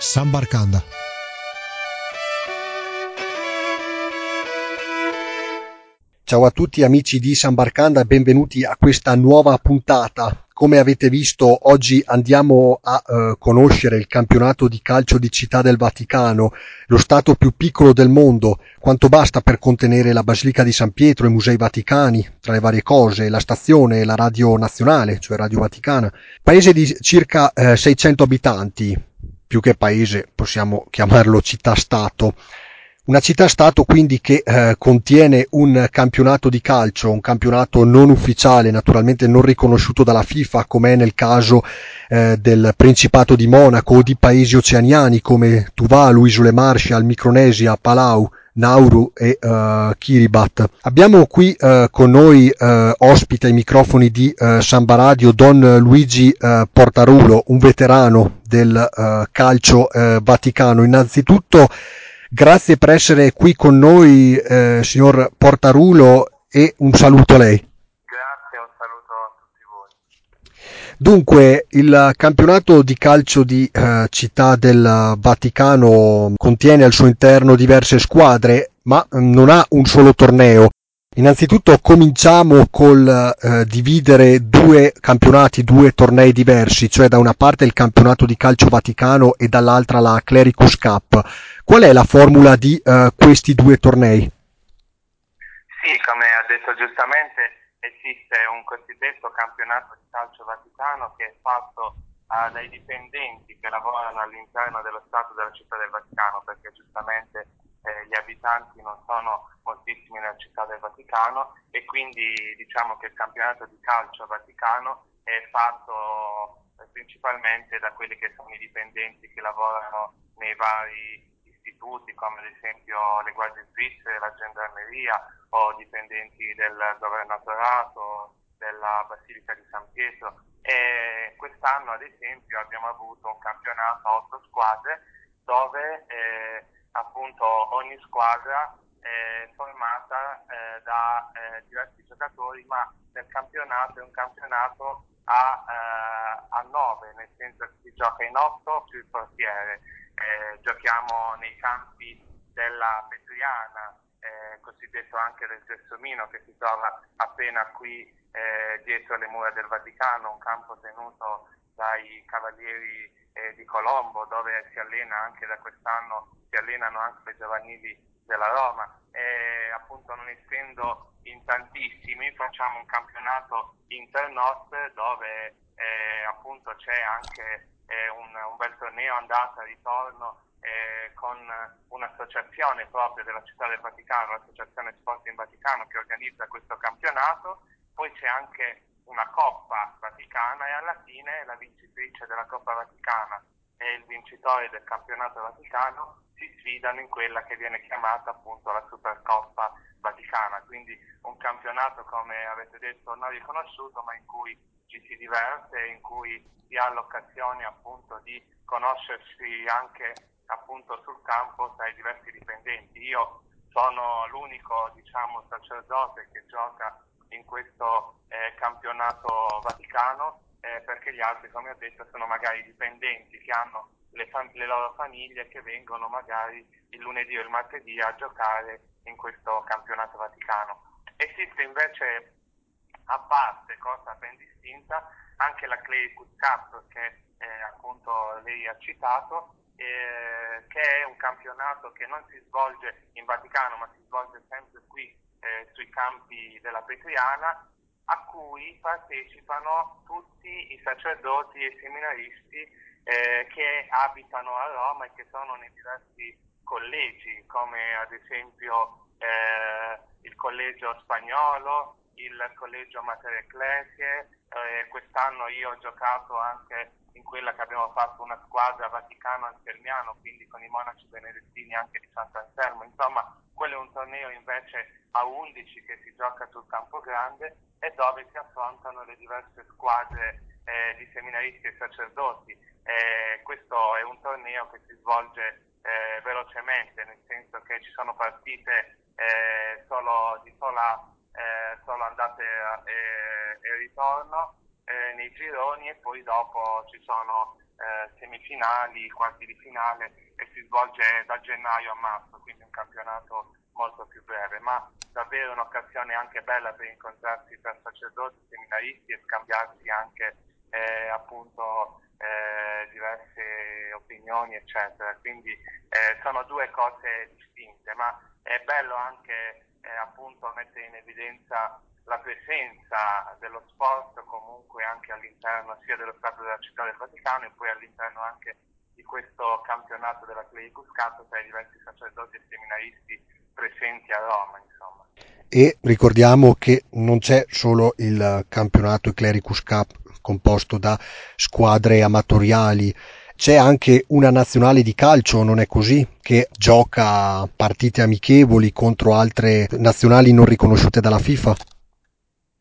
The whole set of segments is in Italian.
Sambarcanda. Ciao a tutti amici di San Barcanda e benvenuti a questa nuova puntata. Come avete visto, oggi andiamo a eh, conoscere il campionato di calcio di Città del Vaticano, lo stato più piccolo del mondo, quanto basta per contenere la Basilica di San Pietro, i Musei Vaticani, tra le varie cose, la stazione, la radio nazionale, cioè Radio Vaticana. Paese di circa eh, 600 abitanti, più che paese possiamo chiamarlo città-stato. Una città-stato quindi che eh, contiene un campionato di calcio, un campionato non ufficiale, naturalmente non riconosciuto dalla FIFA, come è nel caso eh, del Principato di Monaco o di paesi oceaniani come Tuvalu, Isole Marshall, Micronesia, Palau, Nauru e uh, Kiribati. Abbiamo qui uh, con noi uh, ospite ai microfoni di uh, Samba Radio Don Luigi Portarulo, un veterano del calcio vaticano. Innanzitutto Grazie per essere qui con noi, signor Portarulo, e un saluto a lei. Grazie, un saluto a tutti voi. Dunque, il campionato di calcio di eh, Città del Vaticano contiene al suo interno diverse squadre, ma non ha un solo torneo. Innanzitutto cominciamo col eh, dividere due campionati, due tornei diversi, cioè da una parte il campionato di calcio vaticano e dall'altra la Clericus Cup. Qual è la formula di uh, questi due tornei? Sì, come ha detto giustamente, esiste un cosiddetto campionato di calcio vaticano che è fatto uh, dai dipendenti che lavorano all'interno dello Stato della città del Vaticano, perché giustamente eh, gli abitanti non sono moltissimi nella città del Vaticano e quindi diciamo che il campionato di calcio vaticano è fatto eh, principalmente da quelli che sono i dipendenti che lavorano nei vari istituti come ad esempio le guardie svizzere, la gendarmeria o dipendenti del governatorato, della Basilica di San Pietro. E quest'anno ad esempio abbiamo avuto un campionato a otto squadre dove eh, appunto ogni squadra è formata eh, da eh, diversi giocatori ma nel campionato è un campionato a, eh, nove nel senso che si gioca in otto più il portiere. Eh, giochiamo nei campi della Petriana, eh, cosiddetto anche del Gelsomino, che si trova appena qui eh, dietro le mura del Vaticano, un campo tenuto dai cavalieri eh, di Colombo, dove si allena anche da quest'anno, si allenano anche le giovanili della Roma. E appunto non essendo in tantissimi facciamo un campionato internos dove eh, appunto c'è anche eh, un, un, bel torneo andata e ritorno eh, con un'associazione proprio della città del Vaticano, l'associazione Sport in Vaticano che organizza questo campionato, poi c'è anche una Coppa Vaticana e alla fine la vincitrice della Coppa Vaticana e il vincitore del campionato Vaticano si sfidano in quella che viene chiamata appunto la Supercoppa Vaticana, quindi un campionato come avete detto non riconosciuto ma in cui ci si diverte, in cui si ha l'occasione appunto di conoscersi anche appunto sul campo tra i diversi dipendenti. Io sono l'unico diciamo sacerdote che gioca in questo eh, campionato vaticano eh, perché gli altri come ho detto sono magari dipendenti che hanno le, fam- le loro famiglie che vengono magari il lunedì o il martedì a giocare in questo campionato vaticano. Esiste invece a parte, cosa ben distinta, anche la Clericus Cup che eh, appunto lei ha citato, eh, che è un campionato che non si svolge in Vaticano ma si svolge sempre qui eh, sui campi della Petriana, a cui partecipano tutti i sacerdoti e seminaristi eh, che abitano a Roma e che sono nei diversi collegi, come ad esempio eh, il collegio spagnolo, il collegio Mater Ecclesie, eh, quest'anno io ho giocato anche in quella che abbiamo fatto una squadra vaticano-anselmiano, quindi con i monaci benedettini anche di Sant'Anselmo, insomma quello è un torneo invece a 11 che si gioca sul campo grande e dove si affrontano le diverse squadre eh, di seminaristi e sacerdoti. Eh, questo è un torneo che si svolge eh, velocemente, nel senso che ci sono partite eh, solo di sola eh, solo andate e, e ritorno eh, nei gironi e poi dopo ci sono eh, semifinali, quarti di finale e si svolge da gennaio a marzo, quindi un campionato molto più breve, ma davvero un'occasione anche bella per incontrarsi tra sacerdoti, seminaristi e scambiarsi anche eh, appunto eh, diverse opinioni eccetera. Quindi eh, sono due cose distinte, ma è bello anche eh, appunto mettere in evidenza la presenza dello sport comunque anche all'interno sia dello Stato della Città del Vaticano e poi all'interno anche di questo campionato della Clericus Cup tra i diversi sacerdoti e seminaristi presenti a Roma. Insomma. E ricordiamo che non c'è solo il campionato Clericus Cup composto da squadre amatoriali, c'è anche una nazionale di calcio, non è così, che gioca partite amichevoli contro altre nazionali non riconosciute dalla FIFA?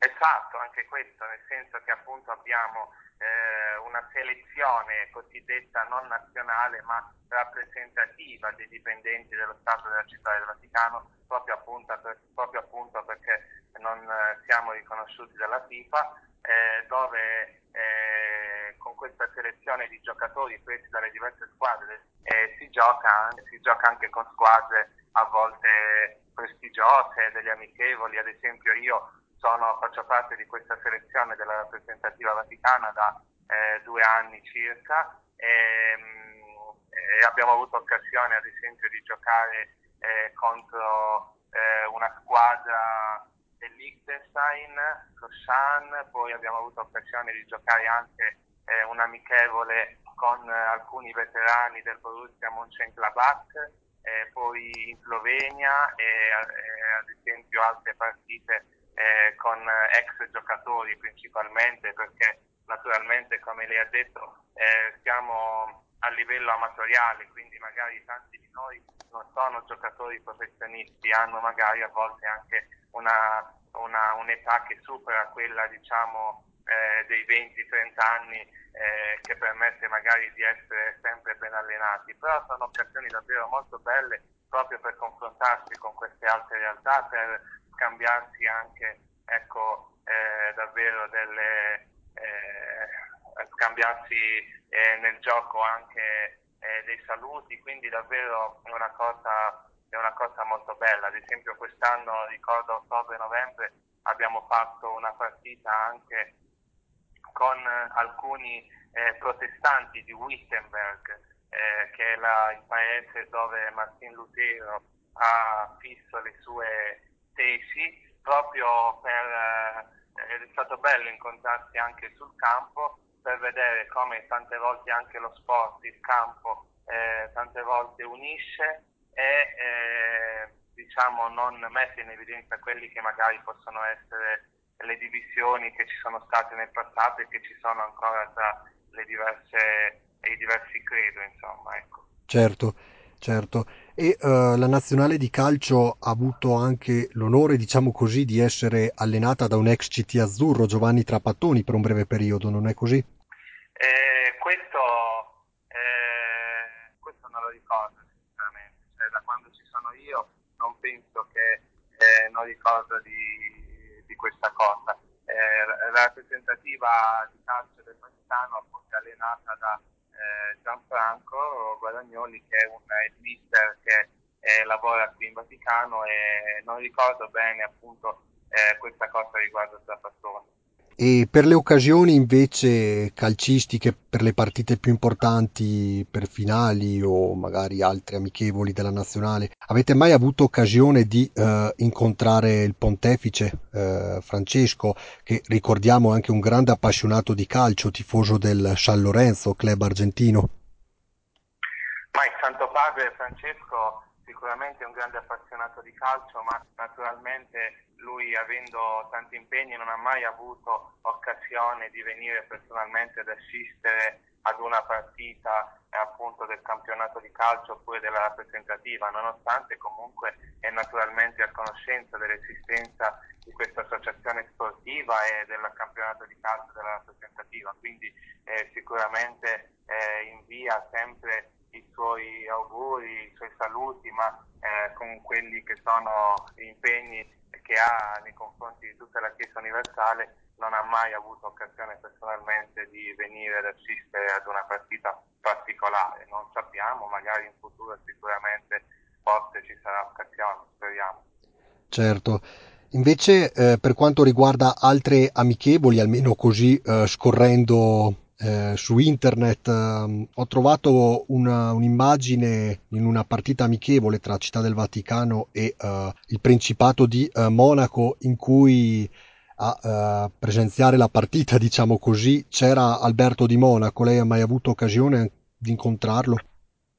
Esatto, anche questo, nel senso che appunto abbiamo eh, una selezione cosiddetta non nazionale ma rappresentativa dei dipendenti dello Stato della Città del Vaticano proprio appunto, per, proprio appunto perché non eh, siamo riconosciuti dalla FIFA eh, dove eh, con questa selezione di giocatori presi dalle diverse squadre eh, si gioca, si, gioca, anche con squadre a volte prestigiose, degli amichevoli, ad esempio io sono, faccio parte di questa selezione della rappresentativa vaticana da eh, due anni circa. E, ehm, e, abbiamo avuto occasione ad esempio di giocare eh, contro eh, una squadra dell'Ichtenstein, lo Shan, poi abbiamo avuto occasione di giocare anche eh, un amichevole con alcuni veterani del Borussia Mönchengladbach, eh, poi in Slovenia e eh, ad esempio altre partite eh, con ex giocatori principalmente perché naturalmente come lei ha detto eh, siamo a livello amatoriale, quindi magari tanti di noi non sono giocatori professionisti, hanno magari a volte anche una, una, un'età che supera quella diciamo eh, dei 20-30 anni eh, che permette magari di essere sempre ben allenati, però sono occasioni davvero molto belle proprio per confrontarsi con queste altre realtà, per scambiarsi anche ecco, eh, davvero delle eh, scambiarsi eh, nel gioco anche eh, dei saluti, quindi davvero è una cosa è una cosa molto bella. Ad esempio quest'anno, ricordo ottobre-novembre, abbiamo fatto una partita anche con alcuni eh, protestanti di Wittenberg, eh, che è la, il paese dove Martin Lutero ha fisso le sue tesi, proprio per, eh, è stato bello incontrarsi anche sul campo per vedere come tante volte anche lo sport, il campo, eh, tante volte unisce e eh, diciamo non mette in evidenza quelli che magari possono essere le divisioni che ci sono state nel passato e che ci sono ancora tra le diverse, i diversi credo, insomma, ecco. Certo, certo. E uh, la nazionale di calcio ha avuto anche l'onore, diciamo così, di essere allenata da un ex CT azzurro, Giovanni Trapattoni, per un breve periodo, non è così? Eh, questo, eh, questo non lo ricordo sinceramente, cioè, da quando ci sono io non penso che eh, non ricordo di, di questa cosa. Eh, la rappresentativa di calcio del appunto è allenata da eh, Gianfranco Guadagnoli che è un mister che eh, lavora qui in Vaticano e non ricordo bene appunto eh, questa cosa riguardo Trapattoni. E per le occasioni invece calcistiche, per le partite più importanti, per finali o magari altri amichevoli della nazionale, avete mai avuto occasione di eh, incontrare il pontefice eh, Francesco, che ricordiamo è anche un grande appassionato di calcio, tifoso del San Lorenzo, club argentino? Ma il Santo Padre Francesco sicuramente un grande appassionato di calcio, ma naturalmente lui avendo tanti impegni non ha mai avuto occasione di venire personalmente ad assistere ad una partita eh, appunto del campionato di calcio oppure della rappresentativa, nonostante comunque è naturalmente a conoscenza dell'esistenza di questa associazione sportiva e del campionato di calcio della rappresentativa, quindi eh, sicuramente eh, invia sempre i suoi auguri, i suoi saluti, ma eh, con quelli che sono gli impegni che ha nei confronti di tutta la Chiesa universale non ha mai avuto occasione personalmente di venire ad assistere ad una partita particolare. Non sappiamo, magari in futuro sicuramente forse ci sarà occasione, speriamo. Certo. Invece eh, per quanto riguarda altre amichevoli, almeno così eh, scorrendo eh, su internet eh, ho trovato una, un'immagine in una partita amichevole tra Città del Vaticano e eh, il Principato di eh, Monaco in cui a eh, presenziare la partita, diciamo così, c'era Alberto di Monaco. Lei ha mai avuto occasione di incontrarlo?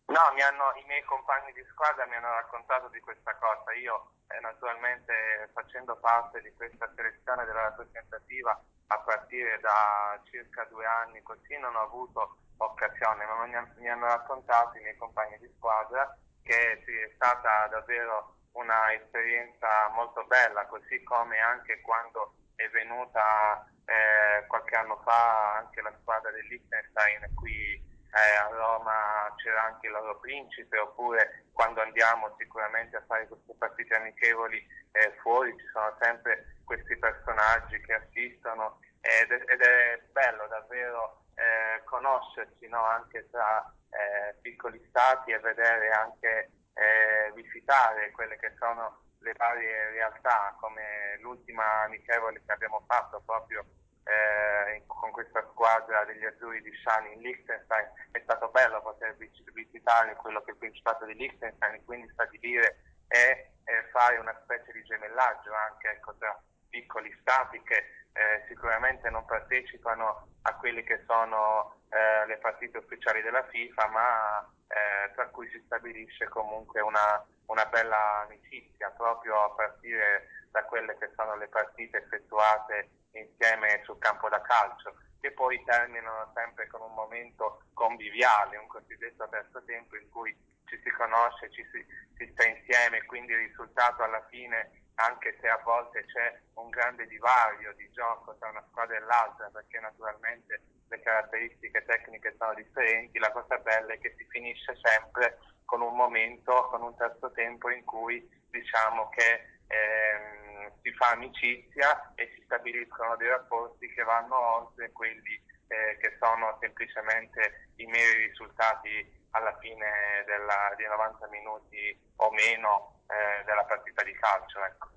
No, mi hanno, i miei compagni di squadra mi hanno raccontato di questa cosa. Io, eh, naturalmente, facendo parte di questa selezione della rappresentativa, a partire da circa due anni così non ho avuto occasione, ma mi hanno raccontato i miei compagni di squadra che sì, è stata davvero una esperienza molto bella, così come anche quando è venuta eh, qualche anno fa anche la squadra del Liechtenstein qui eh, a Roma c'era anche il loro principe, oppure quando andiamo sicuramente a fare queste partite amichevoli eh, fuori ci sono sempre questi personaggi che assistono ed, ed è bello davvero eh, conoscersi no? anche tra eh, piccoli stati e vedere anche eh, visitare quelle che sono le varie realtà come l'ultima amichevole che abbiamo fatto proprio eh, con questa squadra degli azzurri di Shani in Liechtenstein. È stato bello poter visitare quello che è il Principato di Liechtenstein quindi stabilire e, e fare una specie di gemellaggio anche ecco, tra piccoli stati che eh, sicuramente non partecipano a quelle che sono eh, le partite ufficiali della FIFA, ma eh, tra cui si stabilisce comunque una, una, bella amicizia proprio a partire da quelle che sono le partite effettuate insieme sul campo da calcio, che poi terminano sempre con un momento conviviale, un cosiddetto terzo tempo in cui ci si conosce, ci si, si sta insieme, quindi il risultato alla fine anche se a volte c'è un grande divario di gioco tra una squadra e l'altra, perché naturalmente le caratteristiche tecniche sono differenti, la cosa bella è che si finisce sempre con un momento, con un terzo tempo in cui diciamo che ehm, si fa amicizia e si stabiliscono dei rapporti che vanno oltre quelli eh, che sono semplicemente i meri risultati alla fine della, di 90 minuti o meno eh, della partita di calcio. Ecco.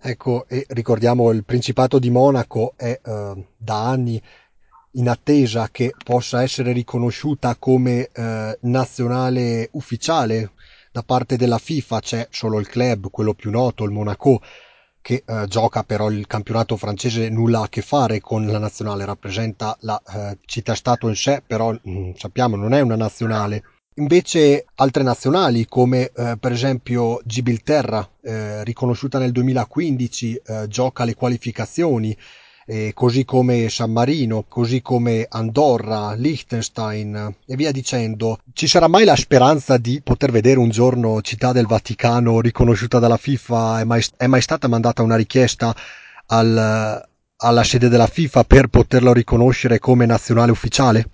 Ecco, e ricordiamo il Principato di Monaco è eh, da anni in attesa che possa essere riconosciuta come eh, nazionale ufficiale da parte della FIFA, c'è solo il club, quello più noto, il Monaco, che eh, gioca però il campionato francese nulla a che fare con la nazionale, rappresenta la eh, città-stato in sé, però mh, mm, sappiamo non è una nazionale. Invece altre nazionali come eh, per esempio Gibilterra, eh, riconosciuta nel 2015, eh, gioca le qualificazioni, così come San Marino, così come Andorra, Liechtenstein e via dicendo. Ci sarà mai la speranza di poter vedere un giorno Città del Vaticano riconosciuta dalla FIFA? È mai, è mai stata mandata una richiesta al, alla sede della FIFA per poterlo riconoscere come nazionale ufficiale?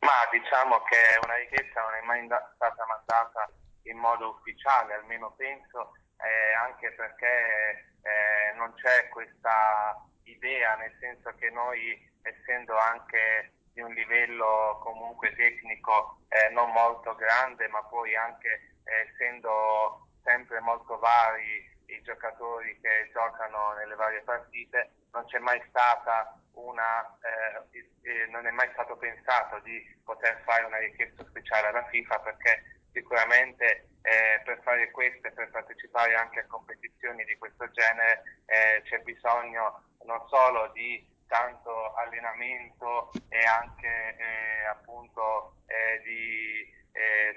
Ma diciamo che una richiesta non è mai stata mandata in modo ufficiale, almeno penso, eh, anche perché eh, non c'è questa idea, nel senso che noi, essendo anche di un livello comunque tecnico eh, non molto grande, ma poi anche eh, essendo sempre molto vari i giocatori che giocano nelle varie partite, non c'è mai stata una, eh, eh, non è mai stato pensato di poter fare una richiesta speciale alla FIFA perché sicuramente eh, per fare questo e per partecipare anche a competizioni di questo genere eh, c'è bisogno non solo di tanto allenamento e anche eh, appunto eh, di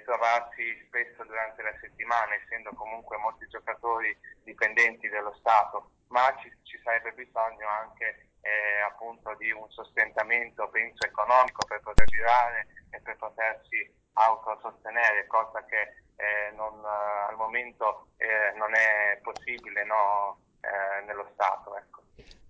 trovarsi spesso durante la settimana, essendo comunque molti giocatori dipendenti dello Stato, ma ci, ci sarebbe bisogno anche eh, appunto di un sostentamento, penso, economico per poter girare e per potersi autosostenere, cosa che eh, non, eh, al momento eh, non è possibile no, eh, nello Stato. Ecco.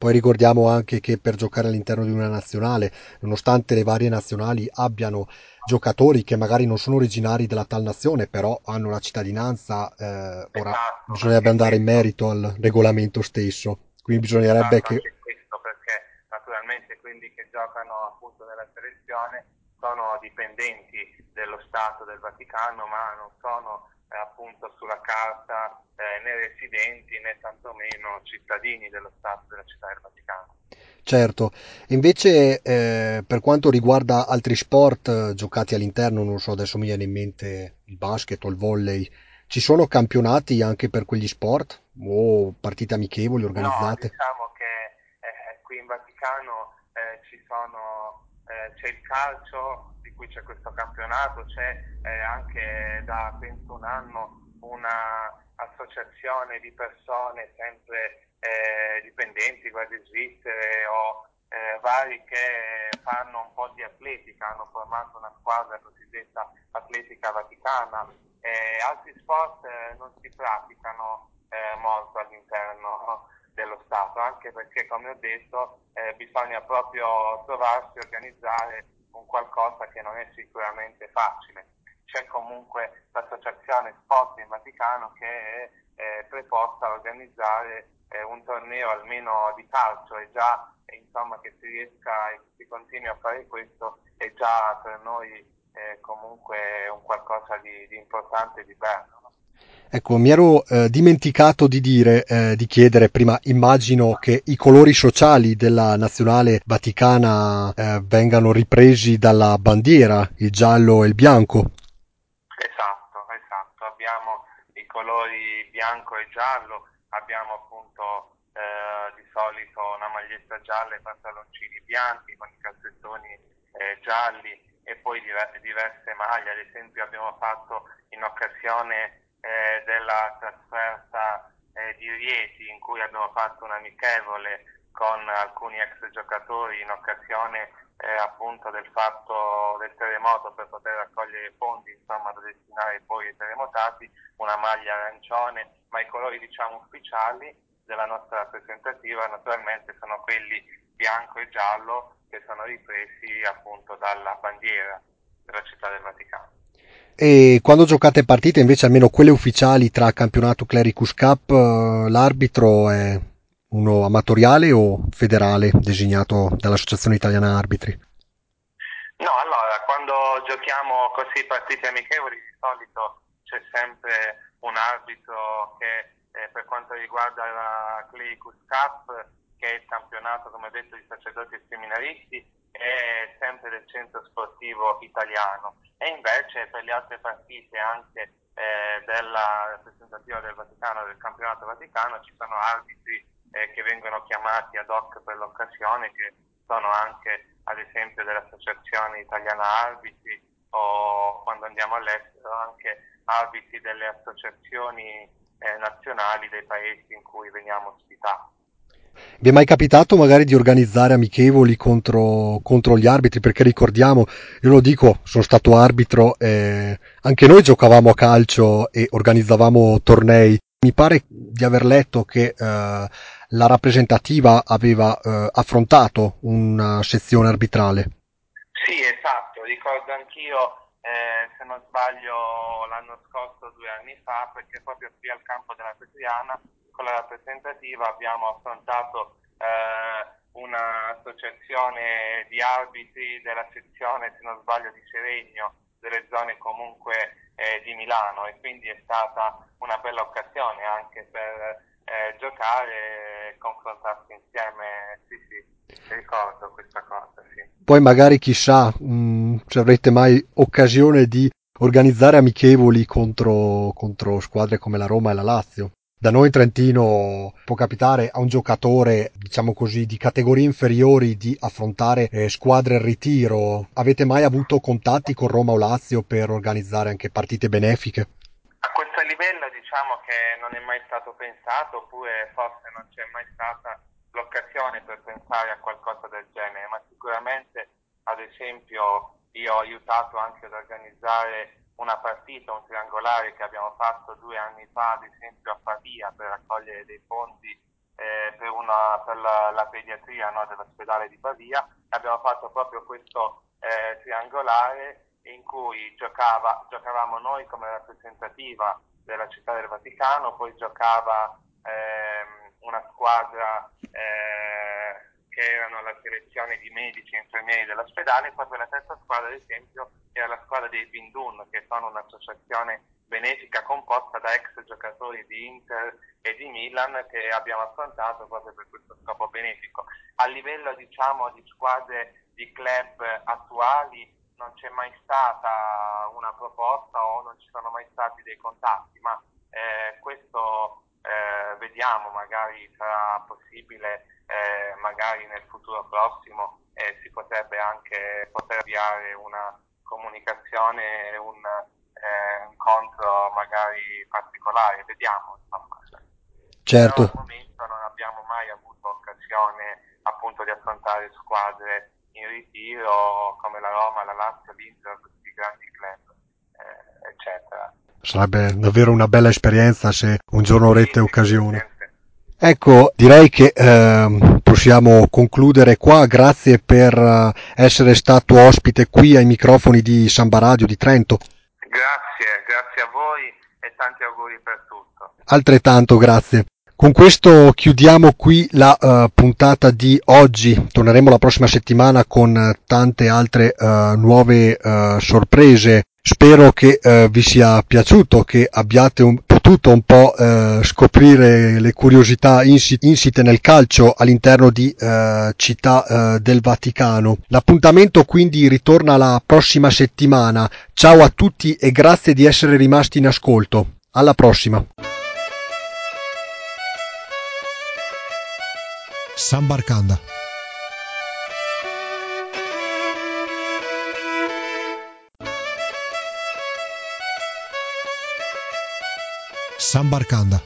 Poi ricordiamo anche che per giocare all'interno di una nazionale, nonostante le varie nazionali abbiano giocatori che magari non sono originari della tal nazione, però hanno la cittadinanza, eh, ora esatto, bisognerebbe andare in merito al regolamento stesso. Quindi bisognerebbe esatto, che... Questo perché quelli che giocano appunto nella selezione sono dipendenti dello Stato del Vaticano, ma non sono appunto sulla carta eh, né residenti né tantomeno cittadini dello Stato della città del Vaticano. Certo, invece eh, per quanto riguarda altri sport eh, giocati all'interno, non so, adesso mi viene in mente il basket o il volley, ci sono campionati anche per quegli sport o partite amichevoli organizzate? No, diciamo che eh, qui in Vaticano eh, ci sono, eh, c'è il calcio cui c'è questo campionato, c'è eh, anche da penso un anno una associazione di persone sempre eh, dipendenti, guardie svizzere o eh, vari che fanno un po' di atletica, hanno formato una squadra cosiddetta atletica vaticana. Altri sport eh, non si praticano eh, molto all'interno dello Stato, anche perché come ho detto eh, bisogna proprio trovarsi organizzare un qualcosa che non è sicuramente facile. C'è comunque l'associazione Sport in Vaticano che è eh, preposta a organizzare eh, un torneo almeno di calcio e già insomma, che si riesca e si continui a fare questo è già per noi eh, comunque un qualcosa di, di importante e di bello. Ecco, mi ero eh, dimenticato di dire, eh, di chiedere prima, immagino che i colori sociali della nazionale vaticana eh, vengano ripresi dalla bandiera, il giallo e il bianco. Esatto, esatto, abbiamo i colori bianco e giallo, abbiamo appunto eh, di solito una maglietta gialla e pantaloncini bianchi con i calzettoni eh, gialli e poi diverse maglie, ad esempio abbiamo fatto in occasione eh, della trasferta eh, di Rieti in cui abbiamo fatto un amichevole con alcuni ex giocatori in occasione eh, appunto del fatto del terremoto per poter raccogliere fondi insomma da destinare poi ai terremotati, una maglia arancione, ma i colori diciamo ufficiali della nostra rappresentativa naturalmente sono quelli bianco e giallo che sono ripresi appunto dalla bandiera della città del Vaticano. E quando giocate partite, invece, almeno quelle ufficiali tra campionato Clericus Cup, eh, l'arbitro è uno amatoriale o federale designato dall'Associazione Italiana Arbitri? No, allora, quando giochiamo così partite amichevoli, di solito c'è sempre un arbitro che eh, per quanto riguarda la Clericus Cup, che è il campionato, come detto, di sacerdoti e seminaristi, è sempre del centro sportivo italiano e invece per le altre partite anche eh, della rappresentativa del Vaticano, del campionato Vaticano, ci sono arbitri eh, che vengono chiamati ad hoc per l'occasione, che sono anche ad esempio dell'Associazione Italiana Arbitri o quando andiamo all'estero anche arbitri delle associazioni eh, nazionali dei paesi in cui veniamo ospitati. Vi è mai capitato magari di organizzare amichevoli contro, contro gli arbitri? Perché ricordiamo, io lo dico, sono stato arbitro e anche noi giocavamo a calcio e organizzavamo tornei. Mi pare di aver letto che eh, la rappresentativa aveva eh, affrontato una sezione arbitrale. Sì, esatto, ricordo anch'io, eh, se non sbaglio, l'anno scorso, due anni fa, perché proprio qui al campo della Petriana con la rappresentativa abbiamo affrontato eh, un'associazione di arbitri della sezione, se non sbaglio, di Seregno, delle zone comunque eh, di Milano e quindi è stata una bella occasione anche per eh, giocare e confrontarsi insieme. Sì, sì, ricordo questa cosa, sì. Poi magari chissà mh, mm, se avrete mai occasione di organizzare amichevoli contro, contro squadre come la Roma e la Lazio. Da noi in Trentino può capitare a un giocatore, diciamo così, di categorie inferiori di affrontare eh, squadre in ritiro. Avete mai avuto contatti con Roma o Lazio per organizzare anche partite benefiche? A questo livello diciamo che non è mai stato pensato, oppure forse non c'è mai stata l'occasione per pensare a qualcosa del genere, ma sicuramente ad esempio io ho aiutato anche ad organizzare una partita, un triangolare che abbiamo fatto due anni fa, ad esempio a Pavia, per raccogliere dei fondi eh, per, una, per la, la, pediatria no, dell'ospedale di Pavia. Abbiamo fatto proprio questo eh, triangolare in cui giocava, giocavamo noi come rappresentativa della città del Vaticano, poi giocava ehm, una squadra eh, che erano la selezione di medici e infermieri dell'ospedale, poi la terza squadra, ad esempio, era la squadra dei Bindun, che sono un'associazione benefica composta da ex giocatori di Inter e di Milan che abbiamo affrontato proprio per questo scopo benefico. A livello diciamo di squadre di club attuali non c'è mai stata una proposta o non ci sono mai stati dei contatti, ma eh, questo eh, vediamo, magari sarà possibile eh, magari nel futuro prossimo eh, si potrebbe anche poter avviare una comunicazione, un eh, incontro magari particolare, vediamo insomma. Certo. Però al momento non abbiamo mai avuto occasione appunto di affrontare squadre in ritiro come la Roma, la Lazio, l'Inter, questi grandi club, eh, eccetera. Sarebbe davvero una bella esperienza se un giorno avrete sì, occasione. Ecco, direi che eh, possiamo concludere qua. Grazie per uh, essere stato ospite qui ai microfoni di Samba Radio di Trento. Grazie, grazie a voi e tanti auguri per tutto. Altrettanto, grazie. Con questo chiudiamo qui la uh, puntata di oggi. Torneremo la prossima settimana con tante altre uh, nuove uh, sorprese. Spero che vi sia piaciuto, che abbiate un, potuto un po' scoprire le curiosità insite nel calcio all'interno di città del Vaticano. L'appuntamento quindi ritorna la prossima settimana. Ciao a tutti e grazie di essere rimasti in ascolto. Alla prossima. Sambarkanda. Sambarkanda.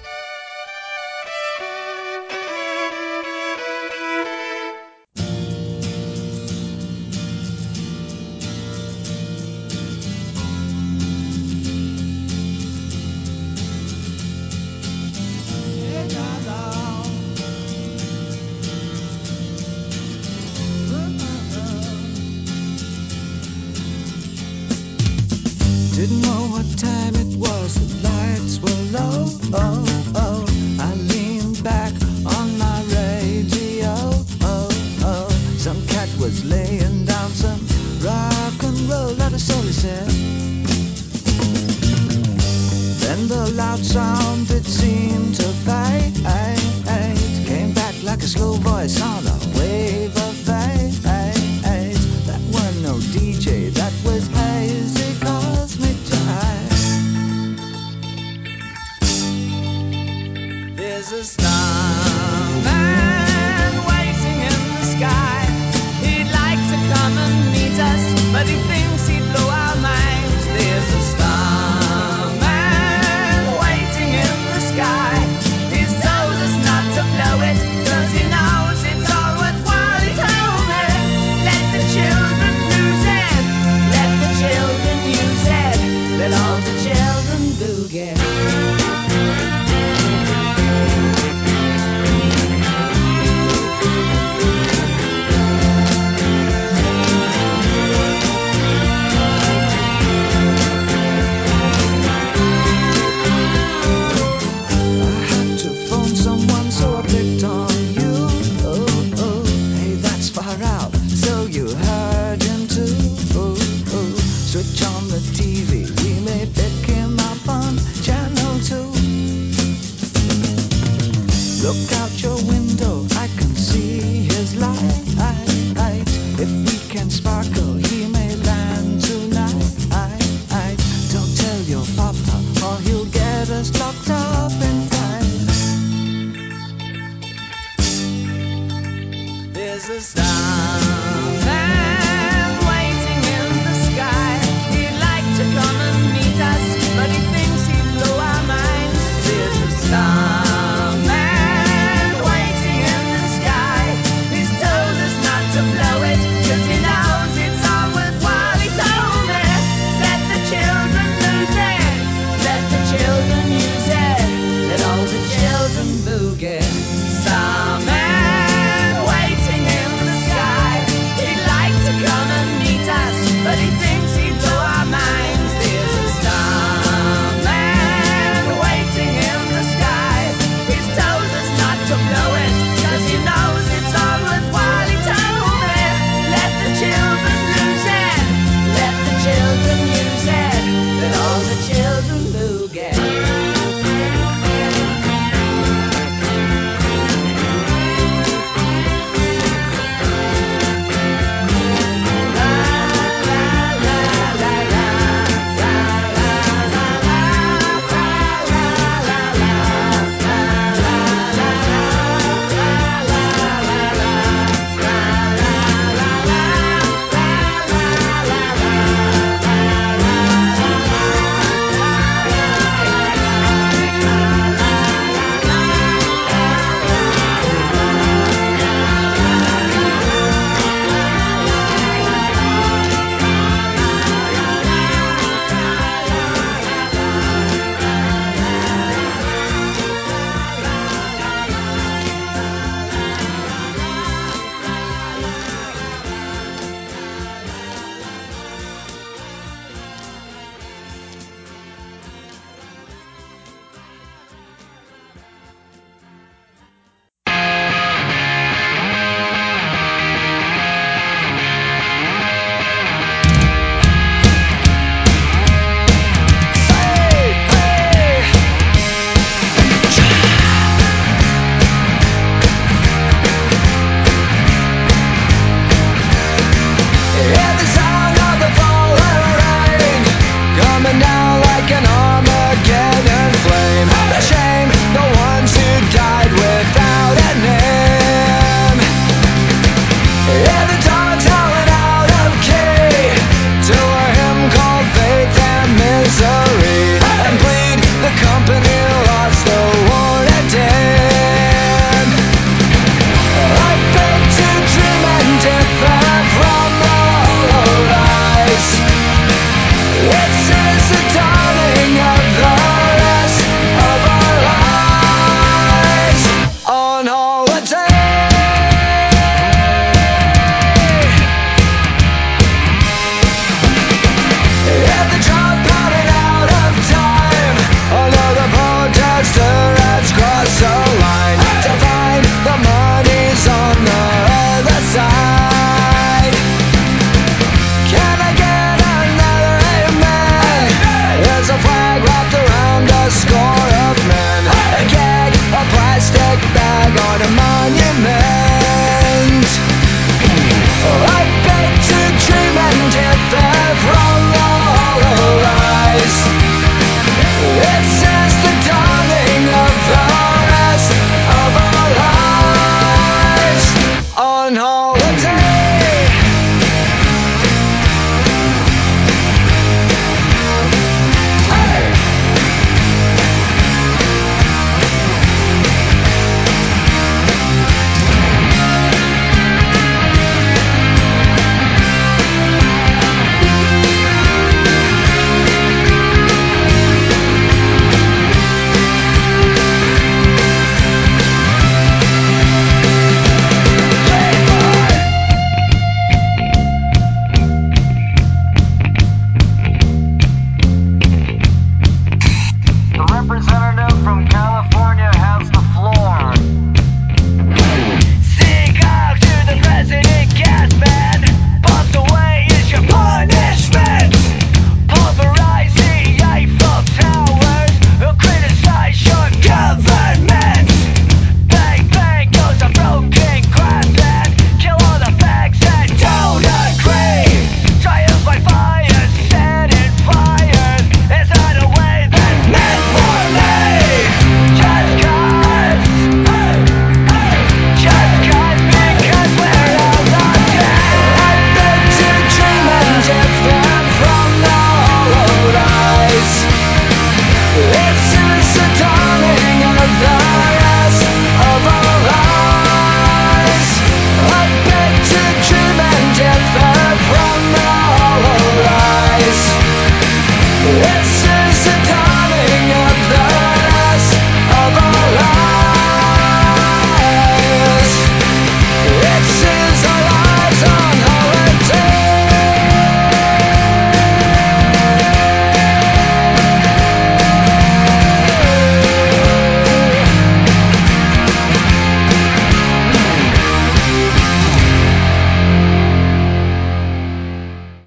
loud sound that seemed to fade Came back like a slow voice ah, on a